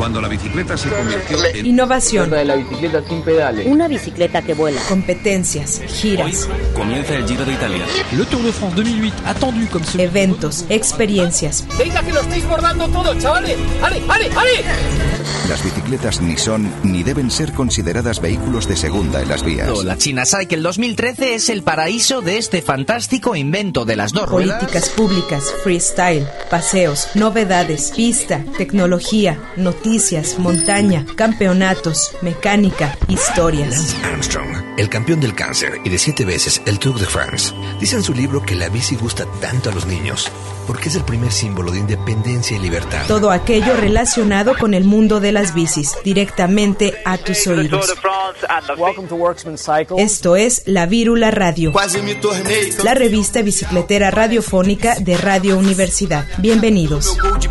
Cuando la bicicleta se convirtió en... Innovación. de la bicicleta sin pedales. Una bicicleta que vuela. Competencias, giras, Comienza el Giro de Italia. Le Tour de France 2008, attendu comme celui eventos, experiencias. ¡Venga que lo estáis bordando todo, chavales! ¡Ale, ale, ale! Las bicicletas ni son ni deben ser consideradas vehículos de segunda en las vías. La China Cycle 2013 es el paraíso de este fantástico invento de las dos ruedas. Políticas públicas, freestyle, paseos, novedades, pista, tecnología, noticias, montaña, campeonatos, mecánica, historias. Lance Armstrong, el campeón del cáncer y de siete veces el Tour de France, dice en su libro que la bici gusta tanto a los niños porque es el primer símbolo de independencia y libertad. Todo aquello relacionado con el mundo de las bicis, directamente a tus oídos. Welcome to Worksman Cycle. Esto es La Vírula Radio, la revista bicicletera radiofónica de Radio Universidad. Bienvenidos. Gol de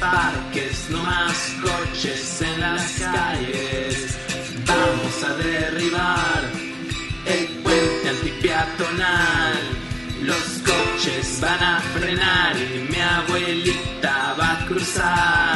parques, no más coches en las calles. Vamos a derribar el puente antipeatonal. Los coches van a frenar y mi abuelita va a cruzar.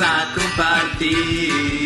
A compartir.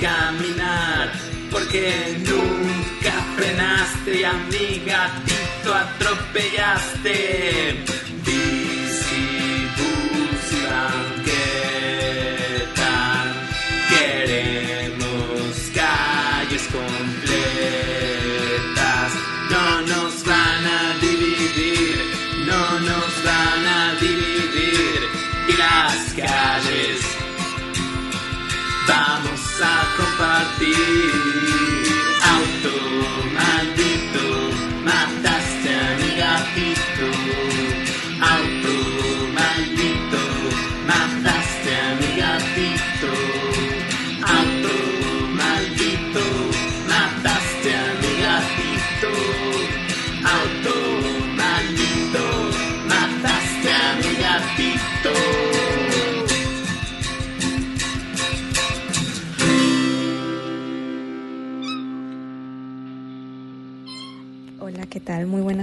Caminar porque nunca frenaste y a mi gatito atropellaste.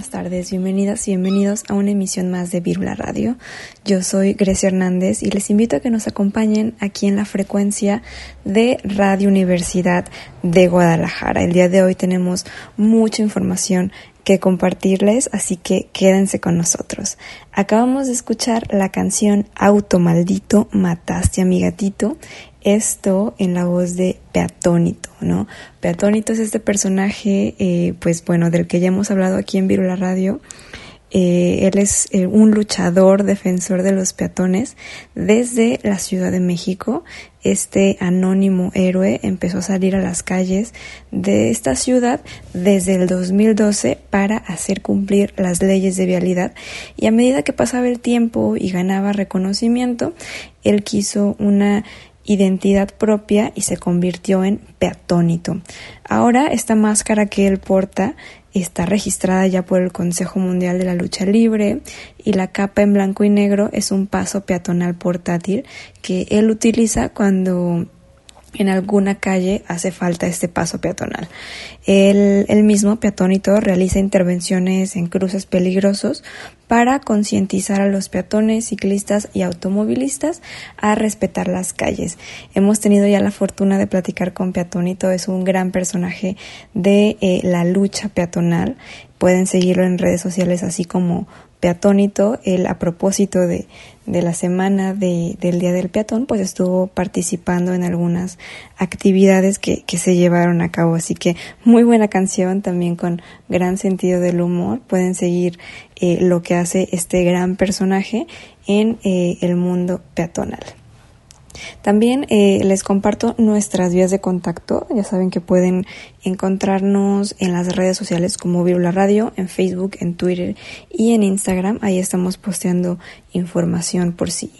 Buenas tardes, bienvenidas y bienvenidos a una emisión más de Vírula Radio. Yo soy Grecia Hernández y les invito a que nos acompañen aquí en la frecuencia de Radio Universidad de Guadalajara. El día de hoy tenemos mucha información que compartirles, así que quédense con nosotros. Acabamos de escuchar la canción Auto Maldito, Mataste a mi gatito, esto en la voz de Peatónito, ¿no? Peatónito es este personaje, eh, pues bueno, del que ya hemos hablado aquí en Virula Radio. Eh, él es eh, un luchador defensor de los peatones desde la Ciudad de México. Este anónimo héroe empezó a salir a las calles de esta ciudad desde el 2012 para hacer cumplir las leyes de vialidad y a medida que pasaba el tiempo y ganaba reconocimiento, él quiso una identidad propia y se convirtió en peatónito. Ahora esta máscara que él porta está registrada ya por el Consejo Mundial de la Lucha Libre y la capa en blanco y negro es un paso peatonal portátil que él utiliza cuando en alguna calle hace falta este paso peatonal. El, mismo peatónito realiza intervenciones en cruces peligrosos para concientizar a los peatones, ciclistas y automovilistas a respetar las calles. Hemos tenido ya la fortuna de platicar con Peatonito, es un gran personaje de eh, la lucha peatonal. Pueden seguirlo en redes sociales así como Peatónito, él a propósito de, de la semana de, del Día del Peatón, pues estuvo participando en algunas actividades que, que, se llevaron a cabo. Así que muy buena canción, también con gran sentido del humor. Pueden seguir eh, lo que hace este gran personaje en eh, el mundo peatonal. También eh, les comparto nuestras vías de contacto. Ya saben que pueden encontrarnos en las redes sociales como Virula Radio, en Facebook, en Twitter y en Instagram. Ahí estamos posteando información por si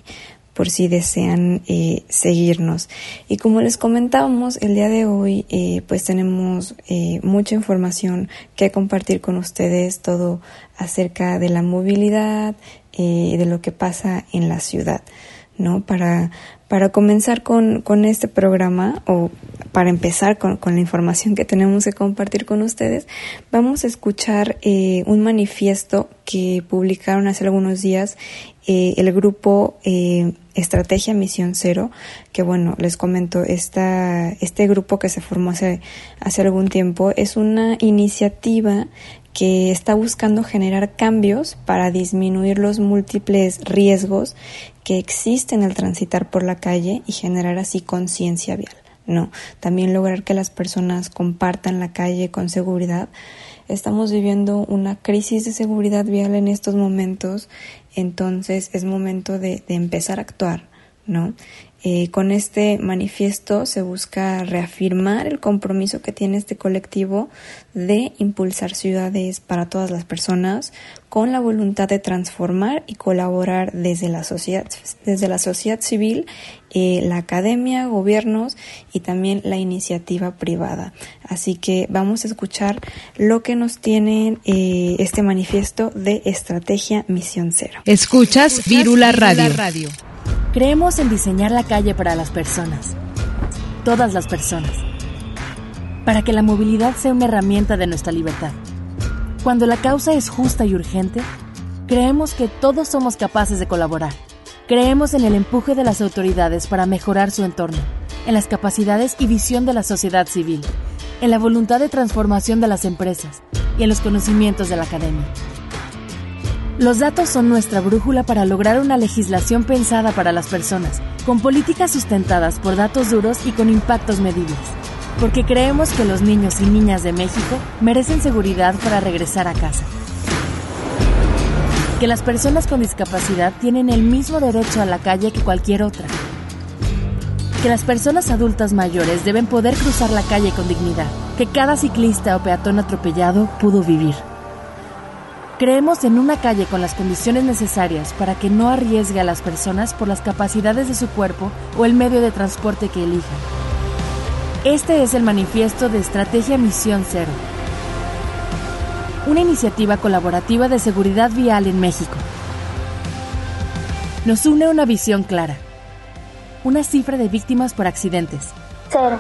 por si desean eh, seguirnos. Y como les comentábamos, el día de hoy eh, pues tenemos mucha información que compartir con ustedes, todo acerca de la movilidad, de lo que pasa en la ciudad. ¿no? Para, para comenzar con, con este programa o para empezar con, con, la información que tenemos que compartir con ustedes, vamos a escuchar eh, un manifiesto que publicaron hace algunos días eh, el grupo eh, Estrategia Misión Cero, que bueno, les comento, esta, este grupo que se formó hace, hace algún tiempo es una iniciativa que está buscando generar cambios para disminuir los múltiples riesgos que existen al transitar por la calle y generar así conciencia vial. No, también lograr que las personas compartan la calle con seguridad. Estamos viviendo una crisis de seguridad vial en estos momentos, entonces es momento de, de empezar a actuar, ¿no? Eh, con este manifiesto se busca reafirmar el compromiso que tiene este colectivo de impulsar ciudades para todas las personas con la voluntad de transformar y colaborar desde la sociedad, desde la sociedad civil, eh, la academia, gobiernos y también la iniciativa privada. Así que vamos a escuchar lo que nos tiene eh, este manifiesto de Estrategia Misión Cero. Escuchas, Virula Radio. Creemos en diseñar la calle para las personas, todas las personas, para que la movilidad sea una herramienta de nuestra libertad. Cuando la causa es justa y urgente, creemos que todos somos capaces de colaborar. Creemos en el empuje de las autoridades para mejorar su entorno, en las capacidades y visión de la sociedad civil, en la voluntad de transformación de las empresas y en los conocimientos de la academia. Los datos son nuestra brújula para lograr una legislación pensada para las personas, con políticas sustentadas por datos duros y con impactos medibles. Porque creemos que los niños y niñas de México merecen seguridad para regresar a casa. Que las personas con discapacidad tienen el mismo derecho a la calle que cualquier otra. Que las personas adultas mayores deben poder cruzar la calle con dignidad. Que cada ciclista o peatón atropellado pudo vivir. Creemos en una calle con las condiciones necesarias para que no arriesgue a las personas por las capacidades de su cuerpo o el medio de transporte que elijan. Este es el manifiesto de Estrategia Misión Cero, una iniciativa colaborativa de seguridad vial en México. Nos une una visión clara, una cifra de víctimas por accidentes. Cero.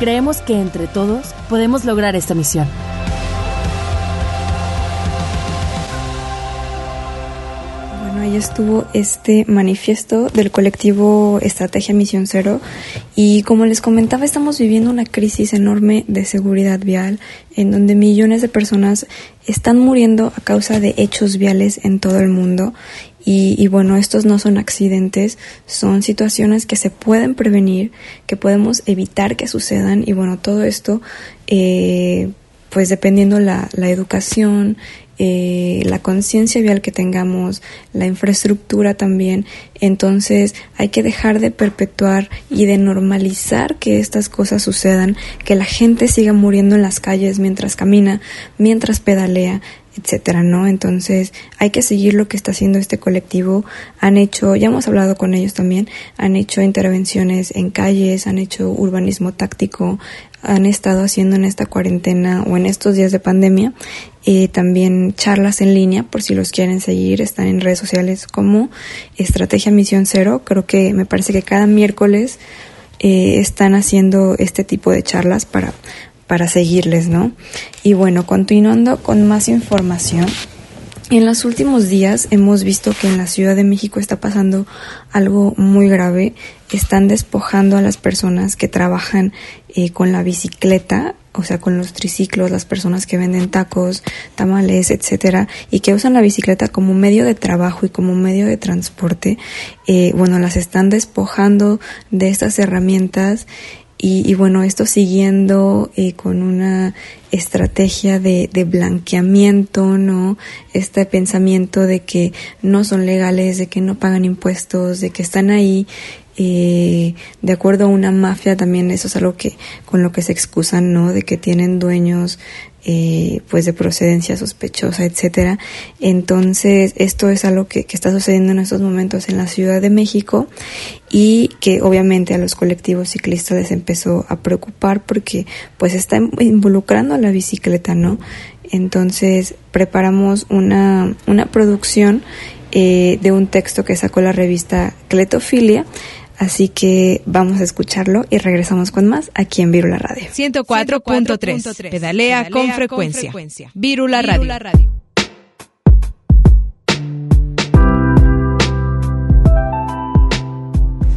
Creemos que entre todos podemos lograr esta misión. Bueno, ahí estuvo este manifiesto del colectivo Estrategia Misión Cero y como les comentaba estamos viviendo una crisis enorme de seguridad vial en donde millones de personas están muriendo a causa de hechos viales en todo el mundo. Y, bueno, estos no son accidentes, son situaciones que se pueden prevenir, que podemos evitar que sucedan. Y bueno, todo esto, eh, pues dependiendo la, la educación, eh, la conciencia vial que tengamos, la infraestructura también. Entonces hay que dejar de perpetuar y de normalizar que estas cosas sucedan, que la gente siga muriendo en las calles mientras camina, mientras pedalea. Etcétera, ¿no? Entonces hay que seguir lo que está haciendo este colectivo. Han hecho, ya hemos hablado con ellos también, han hecho intervenciones en calles, han hecho urbanismo táctico, han estado haciendo en esta cuarentena o en estos días de pandemia eh, también charlas en línea por si los quieren seguir están en redes sociales como Estrategia Misión Cero creo que me parece que cada miércoles eh, están haciendo este tipo de charlas para para seguirles, ¿no? Y bueno, continuando con más información, en los últimos días hemos visto que en la Ciudad de México está pasando algo muy grave. Están despojando a las personas que trabajan eh, con la bicicleta, o sea, con los triciclos, las personas que venden tacos, tamales, etcétera, y que usan la bicicleta como medio de trabajo y como medio de transporte. Eh, bueno, las están despojando de estas herramientas y, bueno, esto siguiendo eh, con una estrategia de, de, blanqueamiento, ¿no? Este pensamiento de que no son legales, de que no pagan impuestos, de que están ahí eh, de acuerdo a una mafia también eso es algo que con lo que se excusan, ¿no? De que tienen dueños eh, pues de procedencia sospechosa, etcétera. Entonces, esto es algo que, que, está sucediendo en estos momentos en la Ciudad de México y que obviamente a los colectivos ciclistas les empezó a preocupar porque pues está involucrando a la bicicleta, ¿no? Entonces, preparamos una, una producción eh, de un texto que sacó la revista Cletofilia Así que vamos a escucharlo y regresamos con más aquí en Virula Radio. 104.3. Pedalea, con, frecuencia. Virula Radio.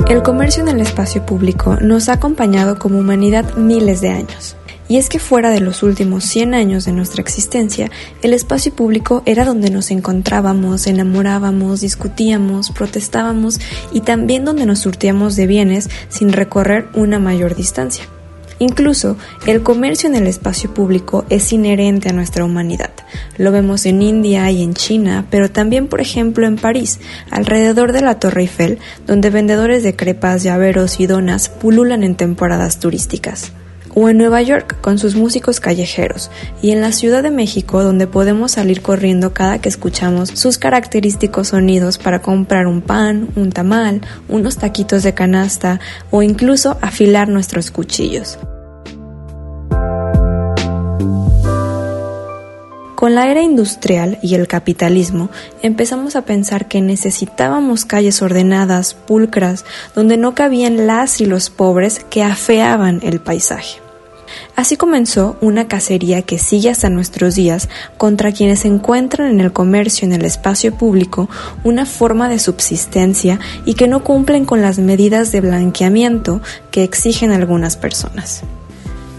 El comercio en el espacio público nos ha acompañado como humanidad miles de años. Y es que fuera de los últimos 100 años de nuestra existencia, el espacio público era donde nos encontrábamos, enamorábamos, discutíamos, protestábamos y también donde nos surtíamos de bienes sin recorrer una mayor distancia. Incluso el comercio en el espacio público es inherente a nuestra humanidad. Lo vemos en India y en China, pero también, por ejemplo, en París, alrededor de la Torre Eiffel, donde vendedores de crepas, llaveros y donas pululan en temporadas turísticas o en Nueva York con sus músicos callejeros, y en la Ciudad de México donde podemos salir corriendo cada que escuchamos sus característicos sonidos para comprar un pan, un tamal, unos taquitos de canasta o incluso afilar nuestros cuchillos. Con la era industrial y el capitalismo empezamos a pensar que necesitábamos calles ordenadas, pulcras, donde no cabían las y los pobres que afeaban el paisaje. Así comenzó una cacería que sigue hasta nuestros días contra quienes encuentran en el comercio en el espacio público una forma de subsistencia y que no cumplen con las medidas de blanqueamiento que exigen algunas personas.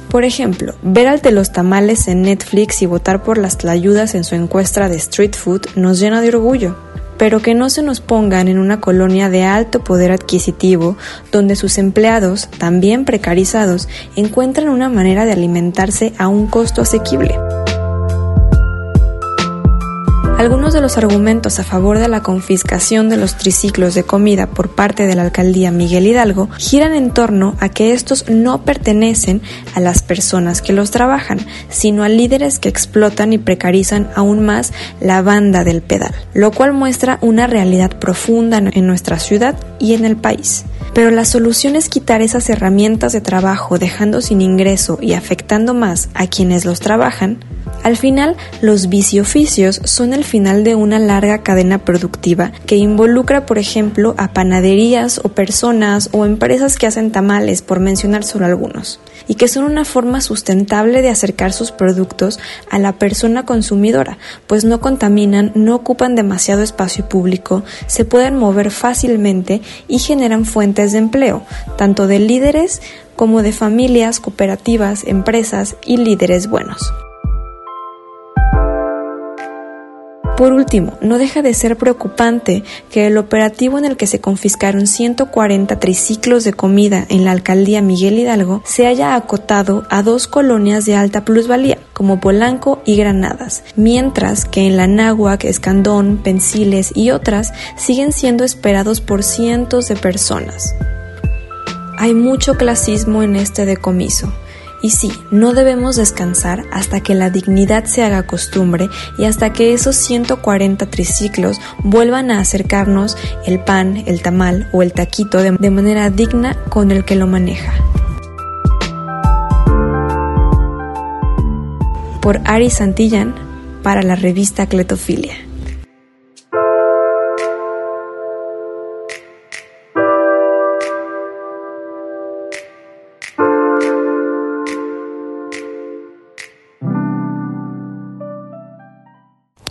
Por ejemplo, ver al de los tamales en Netflix y votar por las tlayudas en su encuesta de street food nos llena de orgullo pero que no se nos pongan en una colonia de alto poder adquisitivo donde sus empleados, también precarizados, encuentran una manera de alimentarse a un costo asequible. Algunos de los argumentos a favor de la confiscación de los triciclos de comida por parte de la alcaldía Miguel Hidalgo giran en torno a que estos no pertenecen a las personas que los trabajan, sino a líderes que explotan y precarizan aún más la banda del pedal, lo cual muestra una realidad profunda en nuestra ciudad y en el país. Pero la solución es quitar esas herramientas de trabajo dejando sin ingreso y afectando más a quienes los trabajan, al final, los vicioficios son el final de una larga cadena productiva que involucra, por ejemplo, a panaderías o personas o empresas que hacen tamales, por mencionar solo algunos, y que son una forma sustentable de acercar sus productos a la persona consumidora, pues no contaminan, no ocupan demasiado espacio público, se pueden mover fácilmente y generan fuentes de empleo, tanto de líderes como de familias, cooperativas, empresas y líderes buenos. Por último, no deja de ser preocupante que el operativo en el que se confiscaron 140 triciclos de comida en la alcaldía Miguel Hidalgo se haya acotado a dos colonias de alta plusvalía, como Polanco y Granadas, mientras que en la Náhuac, Escandón, Pensiles y otras siguen siendo esperados por cientos de personas. Hay mucho clasismo en este decomiso Y sí, no debemos descansar hasta que la dignidad se haga costumbre y hasta que esos 140 triciclos vuelvan a acercarnos el pan, el tamal o el taquito de, manera digna con el que lo maneja. Por Ari Santillán para la revista Cletofilia.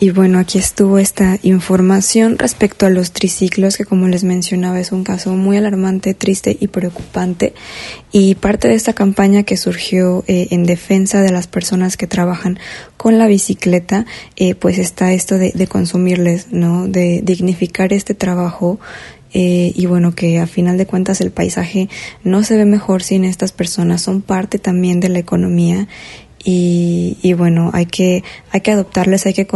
Y bueno, aquí estuvo esta información respecto a los triciclos, que como les mencionaba es un caso muy alarmante, triste y preocupante. Y parte de esta campaña que surgió eh, en defensa de las personas que trabajan con la bicicleta, eh, pues está esto de, consumirles, ¿no? De dignificar este trabajo. Eh, y bueno, que a final de cuentas el paisaje no se ve mejor sin estas personas, son parte también de la economía y, y, bueno, hay que, hay que adoptarles, hay que,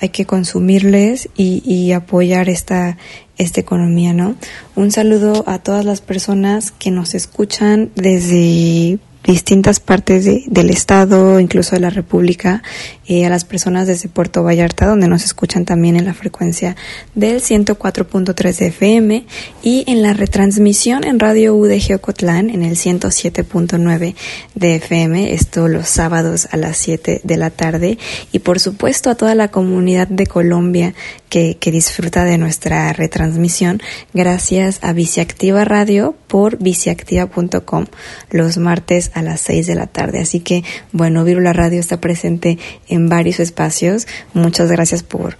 hay que consumirles y, y apoyar esta, esta economía, ¿no? Un saludo a todas las personas que nos escuchan desde distintas partes de, del estado, incluso de la República, eh, a las personas desde Puerto Vallarta, donde nos escuchan también en la frecuencia del 104.3 de FM y en la retransmisión en Radio UDG Ocotlán en el 107.9 de FM, esto los sábados a las 7 de la tarde. Y por supuesto a toda la comunidad de Colombia que, que disfruta de nuestra retransmisión gracias a Viciactiva Radio por viciactiva.com los martes a las 6 de la tarde. Así que, bueno, Virula Radio está presente en varios espacios. Muchas gracias por,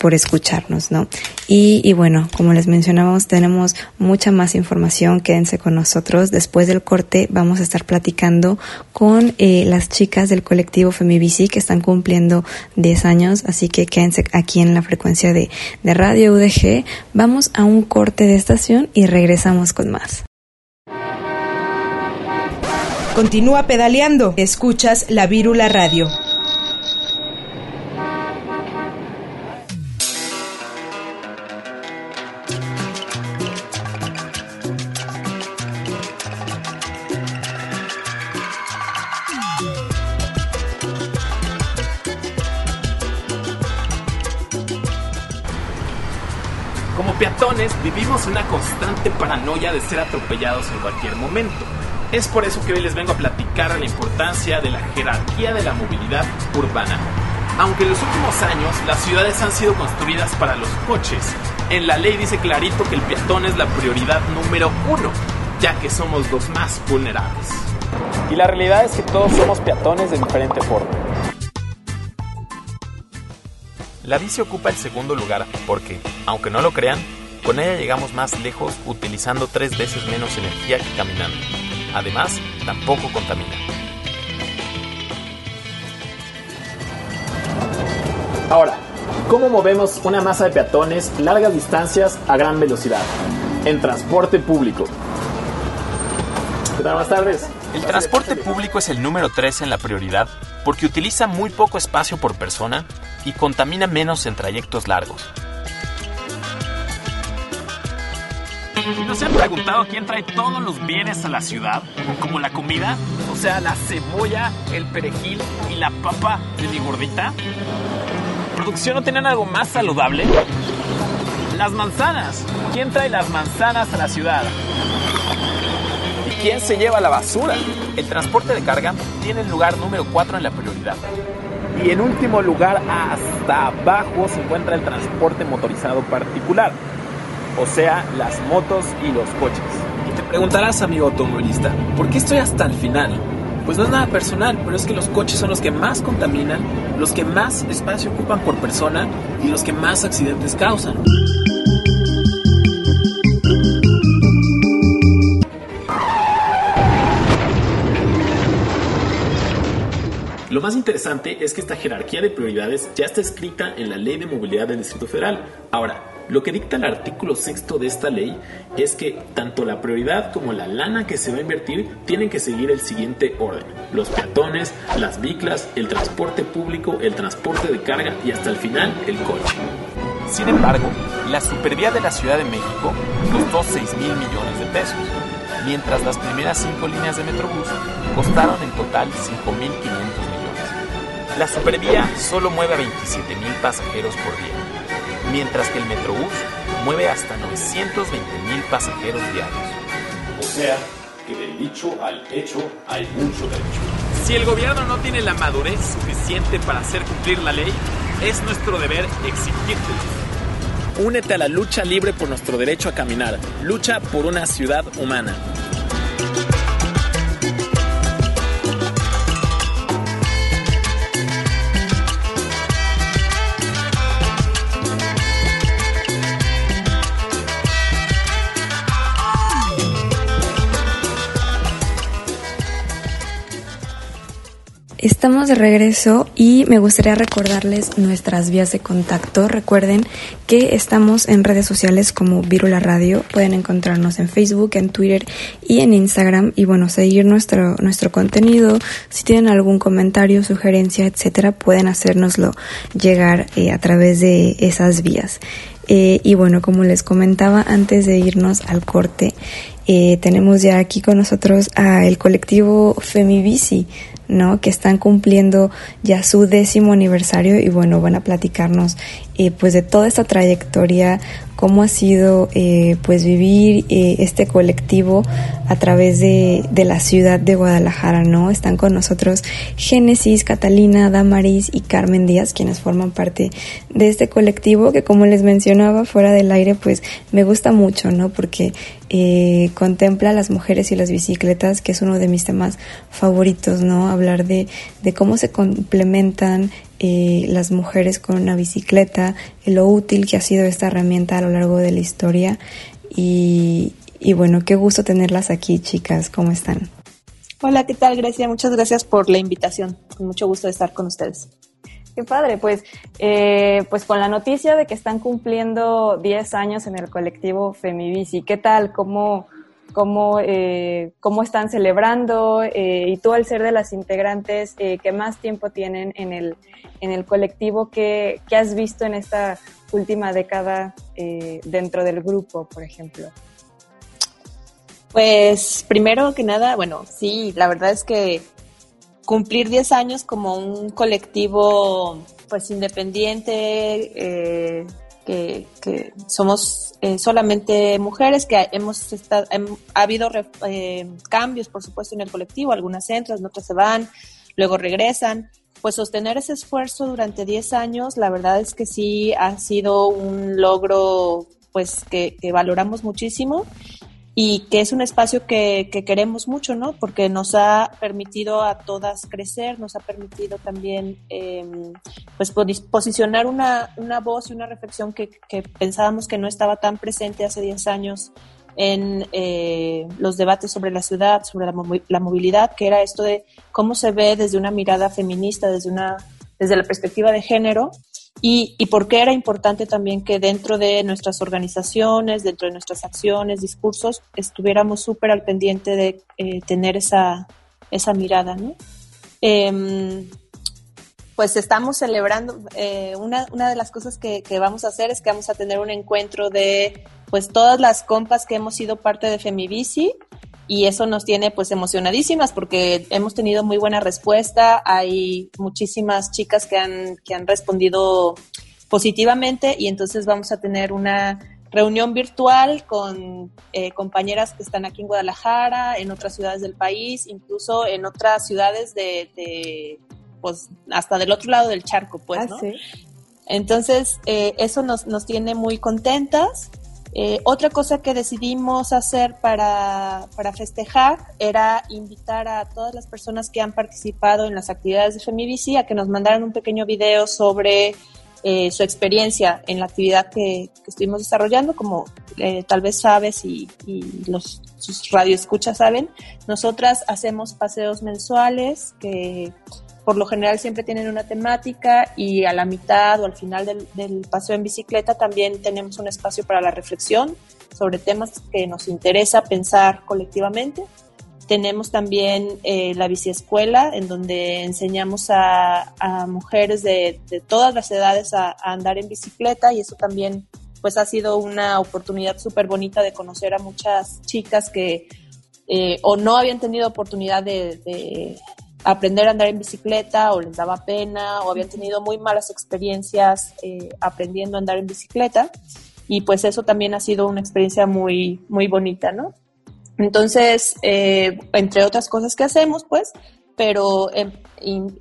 por escucharnos, ¿no? Y, y, bueno, como les mencionamos, tenemos mucha más información. Quédense con nosotros. Después del corte vamos a estar platicando con eh, las chicas del colectivo Femibici que están cumpliendo 10 años. Así que quédense aquí en la frecuencia de, de Radio UDG. Vamos a un corte de estación y regresamos con más. Continúa pedaleando. Escuchas la Vírula Radio. Como peatones vivimos una constante paranoia de ser atropellados en cualquier momento. Es por eso que hoy les vengo a platicar la importancia de la jerarquía de la movilidad urbana. Aunque en los últimos años las ciudades han sido construidas para los coches, en la ley dice clarito que el peatón es la prioridad número uno, ya que somos los más vulnerables. Y la realidad es que todos somos peatones de diferente forma. La bici ocupa el segundo lugar porque, aunque no lo crean, con ella llegamos más lejos utilizando tres veces menos energía que caminando. Además, tampoco contamina. Ahora, ¿cómo movemos una masa de peatones largas distancias a gran velocidad? En transporte público. ¿Qué tal? Buenas tardes. El transporte público es el número 3 en la prioridad porque utiliza muy poco espacio por persona y contamina menos en trayectos largos. ¿No se han preguntado quién trae todos los bienes a la ciudad? Como la comida, o sea, la cebolla, el perejil y la papa de mi gordita. ¿Producción no tienen algo más saludable? Las manzanas. ¿Quién trae las manzanas a la ciudad? ¿Y quién se lleva la basura? El transporte de carga tiene el lugar número 4 en la prioridad. Y en último lugar, hasta abajo, se encuentra el transporte motorizado particular o sea, las motos y los coches. Y te preguntarás, amigo automovilista, ¿por qué estoy hasta el final? Pues no es nada personal, pero es que los coches son los que más contaminan, los que más espacio ocupan por persona y los que más accidentes causan. Lo más interesante es que esta jerarquía de prioridades ya está escrita en la Ley de Movilidad del Distrito Federal. Ahora, lo que dicta el artículo sexto de esta ley es que tanto la prioridad como la lana que se va a invertir tienen que seguir el siguiente orden. Los peatones, las biclas, el transporte público, el transporte de carga y hasta el final el coche. Sin embargo, la supervía de la Ciudad de México costó 6 mil millones de pesos. mientras las primeras cinco líneas de Metrobús costaron en total 5.500 millones. La Supervía solo mueve a 27.000 pasajeros por día, mientras que el Metrobús mueve hasta 920.000 pasajeros diarios. O sea, que del dicho al hecho hay mucho trecho. Si el gobierno no tiene la madurez suficiente para hacer cumplir la ley, es nuestro deber exigírtelo. Únete a la lucha libre por nuestro derecho a caminar. Lucha por una ciudad humana. Estamos de regreso y me gustaría recordarles nuestras vías de contacto. Recuerden que estamos en redes sociales como Virula Radio. Pueden encontrarnos en Facebook, en Twitter y en Instagram. Y bueno, seguir nuestro, nuestro contenido. Si tienen algún comentario, sugerencia, etcétera, pueden hacérnoslo llegar eh, a través de esas vías. Eh, y bueno, como les comentaba antes de irnos al corte, eh, tenemos ya aquí con nosotros al colectivo Femibici ¿no? Que están cumpliendo ya su décimo aniversario y bueno, van a platicarnos eh, pues de toda esta trayectoria cómo ha sido eh, pues vivir eh, este colectivo a través de, de, la ciudad de Guadalajara, ¿no? Están con nosotros Génesis, Catalina, Damaris y Carmen Díaz, quienes forman parte de este colectivo que como les mencionaba fuera del aire, pues me gusta mucho, ¿no? Porque eh, contempla las mujeres y las bicicletas, que es uno de mis temas favoritos, ¿no? Hablar de, de cómo se complementan eh, las mujeres con una bicicleta, lo útil que ha sido esta herramienta a lo largo de la historia. Y, y bueno, qué gusto tenerlas aquí, chicas. ¿Cómo están? Hola, ¿qué tal, Grecia? Muchas gracias por la invitación. Con mucho gusto de estar con ustedes. Qué padre, pues, eh, pues con la noticia de que están cumpliendo 10 años en el colectivo Femibici, ¿qué tal? ¿Cómo, cómo, eh, cómo están celebrando? Eh, y tú, al ser de las integrantes eh, que más tiempo tienen en el, en el colectivo, ¿qué, ¿qué has visto en esta última década eh, dentro del grupo, por ejemplo? Pues primero que nada, bueno, sí, la verdad es que cumplir 10 años como un colectivo pues independiente, eh, que, somos eh, solamente mujeres, que hemos estado, ha habido eh, cambios, por supuesto, en el colectivo, algunas entran, otras se van, luego regresan. Pues sostener ese esfuerzo durante 10 años, la verdad es que sí ha sido un logro pues que valoramos muchísimo y que es un espacio que, que, queremos mucho, ¿no? Porque nos ha permitido a todas crecer, nos ha permitido también eh, pues posicionar una, una, voz y una reflexión que, pensábamos que no estaba tan presente hace 10 años en eh, los debates sobre la ciudad, sobre la, la movilidad, que era esto de cómo se ve desde una mirada feminista, desde una desde la perspectiva de género, y, y por qué era importante también que dentro de nuestras organizaciones, dentro de nuestras acciones, discursos, estuviéramos súper al pendiente de eh, tener esa, esa mirada, ¿no? Eh, pues estamos celebrando, eh, una, una de las cosas que, que, vamos a hacer es que vamos a tener un encuentro de pues todas las compas que hemos sido parte de Femibici y eso nos tiene pues emocionadísimas porque hemos tenido muy buena respuesta, hay muchísimas chicas que han, que han respondido positivamente y entonces vamos a tener una reunión virtual con eh, compañeras que están aquí en Guadalajara, en otras ciudades del país, incluso en otras ciudades de, de pues hasta del otro lado del charco, pues, ah, ¿no? ¿sí? Entonces, eh, eso nos, nos tiene muy contentas eh, otra cosa que decidimos hacer para, para, festejar era invitar a todas las personas que han participado en las actividades de Femibici a que nos mandaran un pequeño video sobre eh, su experiencia en la actividad que, que estuvimos desarrollando. Como eh, tal vez sabes y, y los, sus radioescuchas saben, nosotras hacemos paseos mensuales que por lo general siempre tienen una temática y a la mitad o al final del, del, paseo en bicicleta también tenemos un espacio para la reflexión sobre temas que nos interesa pensar colectivamente. Tenemos también eh, la biciescuela, en donde enseñamos a, a mujeres de, de, todas las edades a, a, andar en bicicleta y eso también pues ha sido una oportunidad súper bonita de conocer a muchas chicas que eh, o no habían tenido oportunidad de, aprender a andar en bicicleta o les daba pena o habían tenido muy malas experiencias eh, aprendiendo a andar en bicicleta y pues eso también ha sido una experiencia muy, muy bonita, ¿no? Entonces, eh, entre otras cosas que hacemos, pues, pero em,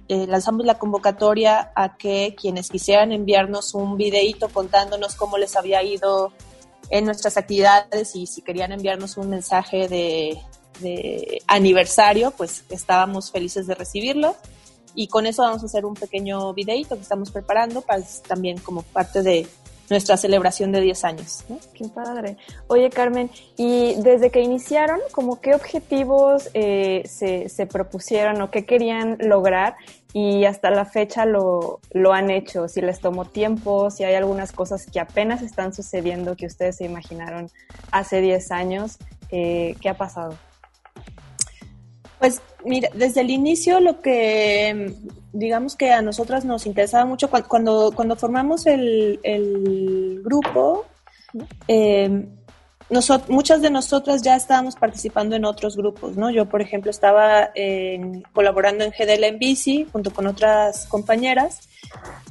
eh, lanzamos la convocatoria a que quienes quisieran enviarnos un videíto contándonos cómo les había ido en nuestras actividades y si querían enviarnos un mensaje de, aniversario, pues estábamos felices de recibirlo. Y con eso vamos a hacer un pequeño videíto que estamos preparando para también como parte de, nuestra celebración de 10 años. Qué padre. Oye, Carmen, y desde que iniciaron, ¿como qué objetivos eh, se, se, propusieron o qué querían lograr? Y hasta la fecha lo, lo han hecho, si les tomó tiempo, si hay algunas cosas que apenas están sucediendo que ustedes se imaginaron hace 10 años, eh, ¿qué ha pasado? Pues mira, desde el inicio lo que digamos que a nosotras nos interesaba mucho cuando, cuando formamos el, el grupo, eh, muchas de nosotras ya estábamos participando en otros grupos, ¿no? Yo, por ejemplo, estaba colaborando en GDL en bici junto con otras compañeras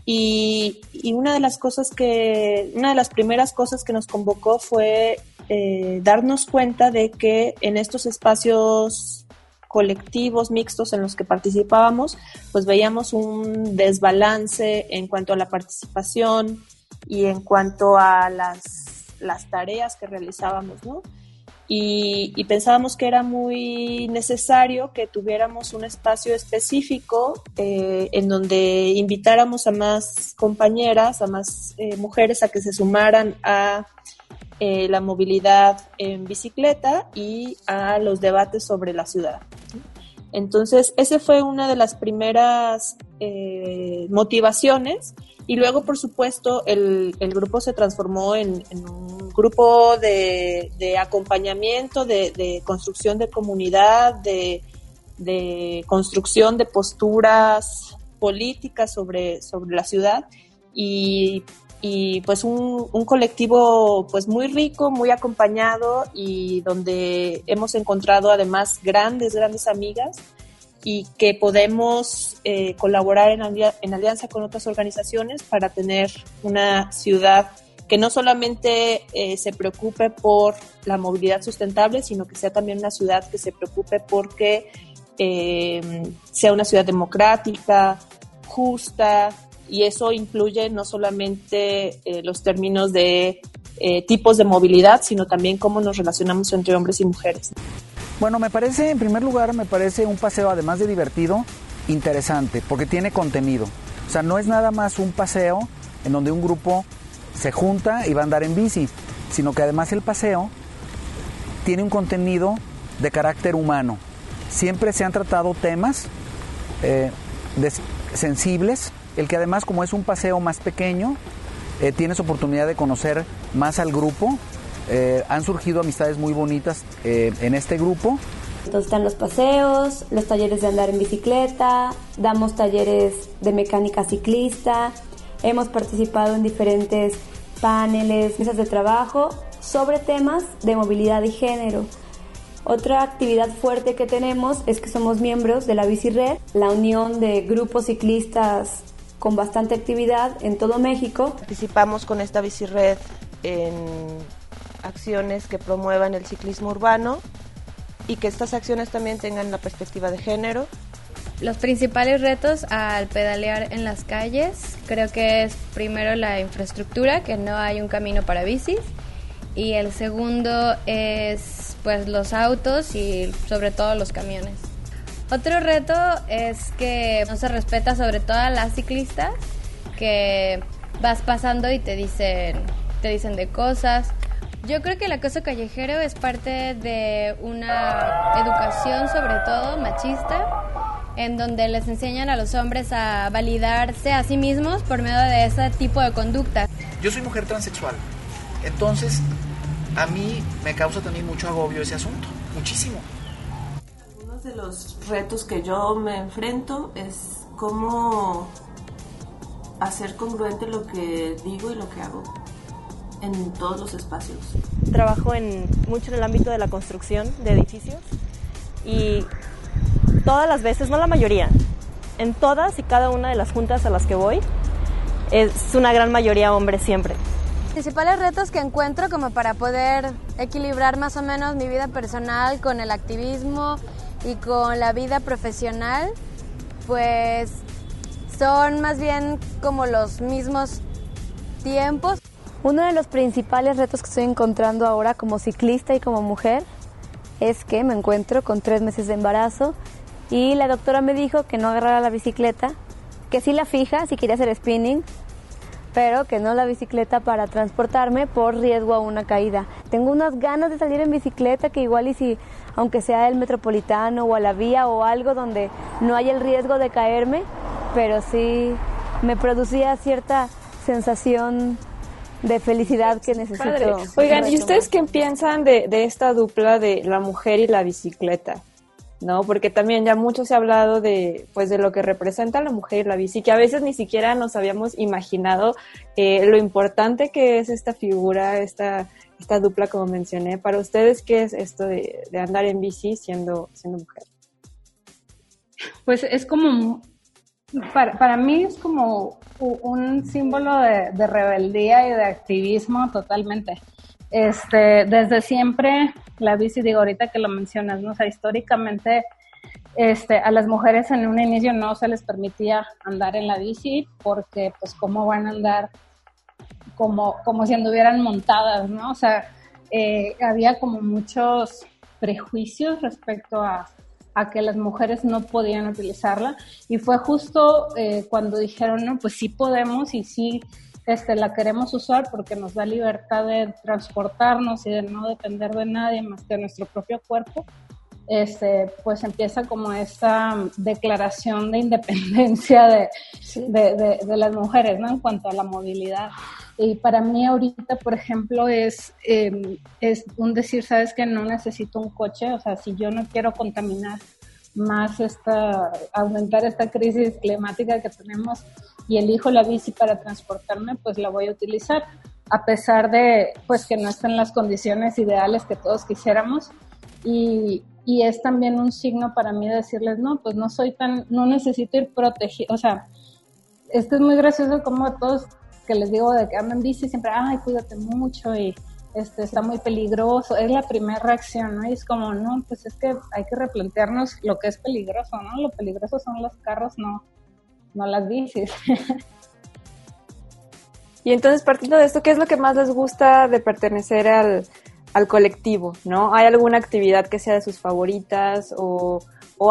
y, y, una de las cosas que, una de las primeras cosas que nos convocó fue eh, darnos cuenta de que en estos espacios colectivos mixtos en los que participábamos, pues veíamos un desbalance en cuanto a la participación y en cuanto a las, las tareas que realizábamos, ¿no? Y, pensábamos que era muy necesario que tuviéramos un espacio específico eh, en donde invitáramos a más compañeras, a más eh, mujeres a que se sumaran a eh, la movilidad en bicicleta y a los debates sobre la ciudad. Entonces, esa fue una de las primeras eh, motivaciones. Y luego, por supuesto, el, grupo se transformó en, un grupo de, acompañamiento, de, construcción de comunidad, de, construcción de posturas políticas sobre, sobre la ciudad. Y y pues un, un, colectivo pues muy rico, muy acompañado y donde hemos encontrado además grandes, grandes amigas y que podemos eh, colaborar en, alianza con otras organizaciones para tener una ciudad que no solamente eh, se preocupe por la movilidad sustentable, sino que sea también una ciudad que se preocupe porque eh, sea una ciudad democrática, justa, y eso incluye no solamente eh, los términos de eh, tipos de movilidad, sino también cómo nos relacionamos entre hombres y mujeres. Bueno, me parece, en primer lugar, me parece un paseo, además de divertido, interesante, porque tiene contenido. O sea, no es nada más un paseo en donde un grupo se junta y va a andar en bici, sino que además el paseo tiene un contenido de carácter humano. Siempre se han tratado temas eh, sensibles el que además como es un paseo más pequeño, eh, tienes oportunidad de conocer más al grupo. Eh, han surgido amistades muy bonitas eh, en este grupo. Entonces están los paseos, los talleres de andar en bicicleta, damos talleres de mecánica ciclista, hemos participado en diferentes paneles, mesas de trabajo sobre temas de movilidad y género. Otra actividad fuerte que tenemos es que somos miembros de la Bici Red, la unión de grupos ciclistas con bastante actividad en todo México. Participamos con esta bicirred en acciones que promuevan el ciclismo urbano y que estas acciones también tengan la perspectiva de género. Los principales retos al pedalear en las calles creo que es primero la infraestructura, que no hay un camino para bicis, y el segundo es pues los autos y sobre todo los camiones. Otro reto es que no se respeta sobre todo a las ciclistas, que vas pasando y te dicen, te dicen de cosas. Yo creo que el acoso callejero es parte de una educación sobre todo machista, en donde les enseñan a los hombres a validarse a sí mismos por medio de ese tipo de conducta. Yo soy mujer transexual, entonces a mí me causa también mucho agobio ese asunto, muchísimo de los retos que yo me enfrento es cómo hacer congruente lo que digo y lo que hago en todos los espacios. Trabajo en, mucho en el ámbito de la construcción de edificios y todas las veces, no la mayoría, en todas y cada una de las juntas a las que voy, es una gran mayoría hombres siempre. Principales retos que encuentro como para poder equilibrar más o menos mi vida personal con el activismo y con la vida profesional, pues son más bien como los mismos tiempos. Uno de los principales retos que estoy encontrando ahora como ciclista y como mujer es que me encuentro con tres meses de embarazo y la doctora me dijo que no agarrara la bicicleta, que sí la fija si quería hacer spinning, pero que no la bicicleta para transportarme por riesgo a una caída. Tengo unas ganas de salir en bicicleta que igual y si, aunque sea el metropolitano o a la vía o algo donde no haya el riesgo de caerme, pero sí me producía cierta sensación de felicidad que necesito. Oigan, ¿y ustedes qué piensan de, de esta dupla de la mujer y la bicicleta? ¿no? Porque también ya mucho se ha hablado de, pues, de lo que representa la mujer y la bici, que a veces ni siquiera nos habíamos imaginado eh, lo importante que es esta figura, esta, esta dupla, como mencioné. Para ustedes, ¿qué es esto de, andar en bici siendo, siendo mujer? Pues es como, para, para mí es como un símbolo de, de rebeldía y de activismo totalmente. Este, desde siempre la bici, digo ahorita que lo mencionas, ¿no? Históricamente este, a las mujeres en un inicio no se les permitía andar en la bici porque pues cómo van a andar como, como si anduvieran montadas, ¿no? O sea, eh, había como muchos prejuicios respecto a, que las mujeres no podían utilizarla y fue justo eh, cuando dijeron, no, pues sí podemos y sí este, la queremos usar porque nos da libertad de transportarnos y de no depender de nadie más que de nuestro propio cuerpo, este, pues empieza como esta declaración de independencia de, de, de, las mujeres, ¿no? En cuanto a la movilidad. Y para mí ahorita, por ejemplo, es, em, es un decir, sabes que no necesito un coche, o sea, si yo no quiero contaminar más esta, aumentar esta crisis climática que tenemos y elijo la bici para transportarme, pues la voy a utilizar, a pesar de pues que no estén las condiciones ideales que todos quisiéramos. Y, y es también un signo para mí de decirles, no, pues no soy tan, no necesito ir protegido, o sea, esto es muy gracioso como todos que les digo de que andan bici siempre, ay, cuídate mucho y este, está muy peligroso, es la primera reacción, ¿no? Y es como, no, pues es que hay que replantearnos lo que es peligroso, ¿no? Lo peligroso son los carros, no, no las bicis. y entonces, partiendo de esto, ¿qué es lo que más les gusta de pertenecer al, colectivo, ¿no? ¿Hay alguna actividad que sea de sus favoritas o,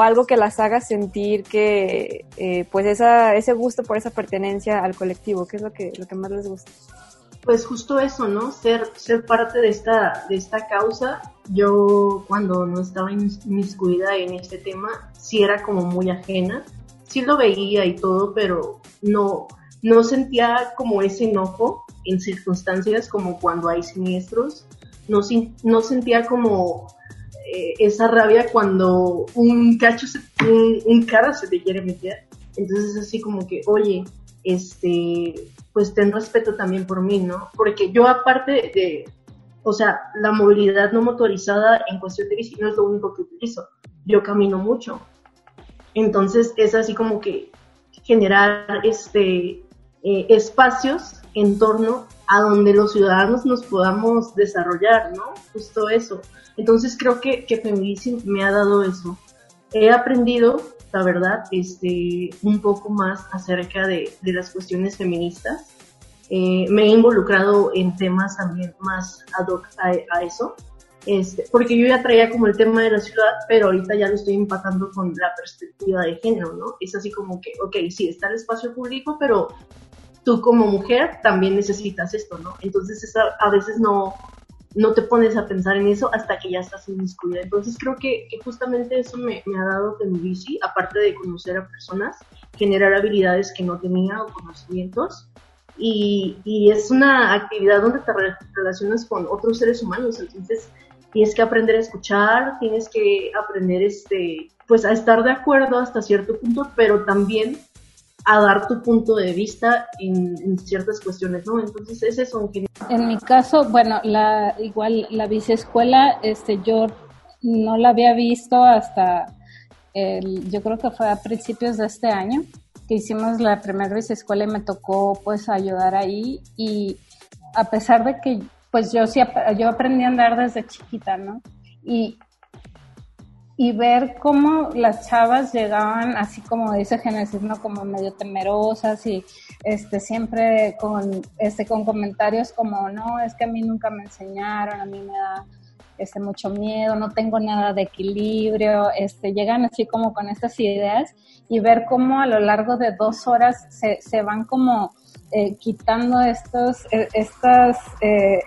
algo que las haga sentir que, eh, pues, esa, ese gusto por esa pertenencia al colectivo? ¿Qué es lo que, lo que más les gusta? pues justo eso, ¿no? Ser, ser parte de esta, de esta causa. Yo cuando no estaba inmiscuida en este tema, sí era como muy ajena. Sí lo veía y todo, pero no, no sentía como ese enojo en circunstancias como cuando hay siniestros. No, no sentía como eh, esa rabia cuando un cacho, un, un carro se te quiere meter. Entonces así como que, oye, este, pues ten respeto también por mí, ¿no? Porque yo aparte de, o sea, la movilidad no motorizada en cuestión de bici no es lo único que utilizo. Yo camino mucho. Entonces es así como que generar este eh, espacios en torno a donde los ciudadanos nos podamos desarrollar, ¿no? Justo eso. Entonces creo que, que Feminism me ha dado eso. He aprendido la verdad, este, un poco más acerca de, de las cuestiones feministas. Eh, me he involucrado en temas también más ad hoc a, eso, este, porque yo ya traía como el tema de la ciudad, pero ahorita ya lo estoy empatando con la perspectiva de género, ¿no? Es así como que, ok, sí, está el espacio público, pero tú como mujer también necesitas esto, ¿no? Entonces esa, a veces no, no te pones a pensar en eso hasta que ya estás inmiscuida. Entonces creo que, justamente eso me, ha dado que mi bici, aparte de conocer a personas, generar habilidades que no tenía o conocimientos. Y, y es una actividad donde te relacionas con otros seres humanos, entonces tienes que aprender a escuchar, tienes que aprender este, pues a estar de acuerdo hasta cierto punto, pero también a dar tu punto de vista en, ciertas cuestiones, ¿no? Entonces ese es un En mi caso, bueno, la igual la escuela, este yo no la había visto hasta, el, yo creo que fue a principios de este año que hicimos la primera vez escuela y me tocó pues ayudar ahí y a pesar de que pues yo sí, yo aprendí a andar desde chiquita, ¿no? Y, y ver cómo las chavas llegaban, así como dice Génesis, ¿no? Como medio temerosas y este, siempre con, este, con comentarios como, no, es que a mí nunca me enseñaron, a mí me da este, mucho miedo, no tengo nada de equilibrio, este, llegan así como con estas ideas y ver cómo a lo largo de dos horas se, se van como eh, quitando estos, eh, estas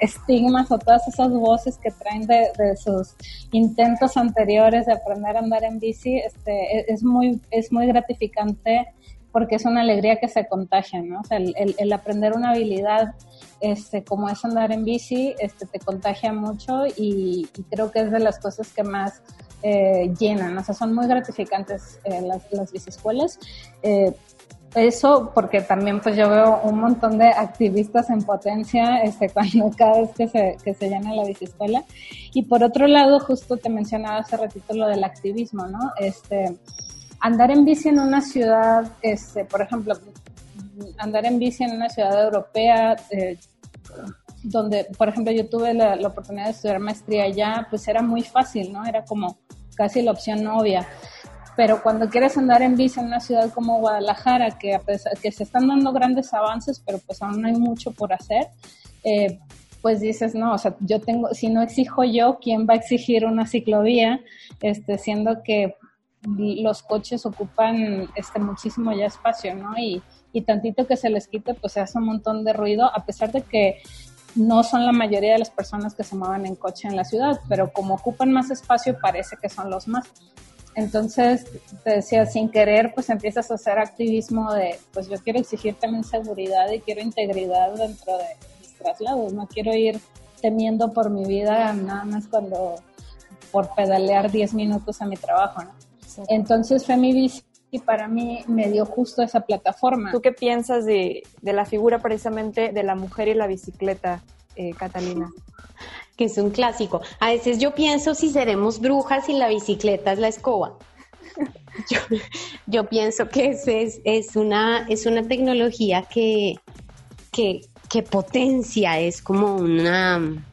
estigmas o todas esas voces que traen de, sus intentos anteriores de aprender a andar en bici, este, e, es, muy, es muy gratificante porque es una alegría que se contagia, ¿no? O sea, el, aprender una habilidad este, como es andar en bici, este, te contagia mucho y, creo que es de las cosas que más eh, llenan, o sea, son muy gratificantes eh, las, las biciescuelas. Eso porque también pues yo veo un montón de activistas en potencia este, cuando cada vez que se, que se llena la biciescuela. Y por otro lado, justo te mencionaba hace ratito lo del activismo, ¿no? Este, andar en bici en una ciudad, este, por ejemplo, andar en bici en una ciudad europea, eh, donde, por ejemplo, yo tuve la, oportunidad de estudiar maestría allá, pues era muy fácil, ¿no? Era como casi la opción obvia. Pero cuando quieres andar en bici en una ciudad como Guadalajara, que, a pesar, que se están dando grandes avances, pero pues aún hay mucho por hacer, eh, pues dices, no, o sea, yo tengo, si no exijo yo, ¿quién va a exigir una ciclovía? Este, siendo que los coches ocupan este muchísimo ya espacio, ¿no? Y, y tantito que se les quite, pues se hace un montón de ruido, a pesar de que no son la mayoría de las personas que se mueven en coche en la ciudad, pero como ocupan más espacio parece que son los más. Entonces, te decía, sin querer, pues empiezas a hacer activismo de, pues yo quiero exigir también seguridad y quiero integridad dentro de mis traslados, no quiero ir temiendo por mi vida nada más cuando por pedalear 10 minutos a mi trabajo, ¿no? Entonces Femibici para mí me dio justo esa plataforma. ¿Tú qué piensas de, la figura precisamente de la mujer y la bicicleta, eh, Catalina? Que es un clásico. A veces yo pienso si seremos brujas y la bicicleta es la escoba. Yo, pienso que es, es, una, es una tecnología que, que, que potencia, es como una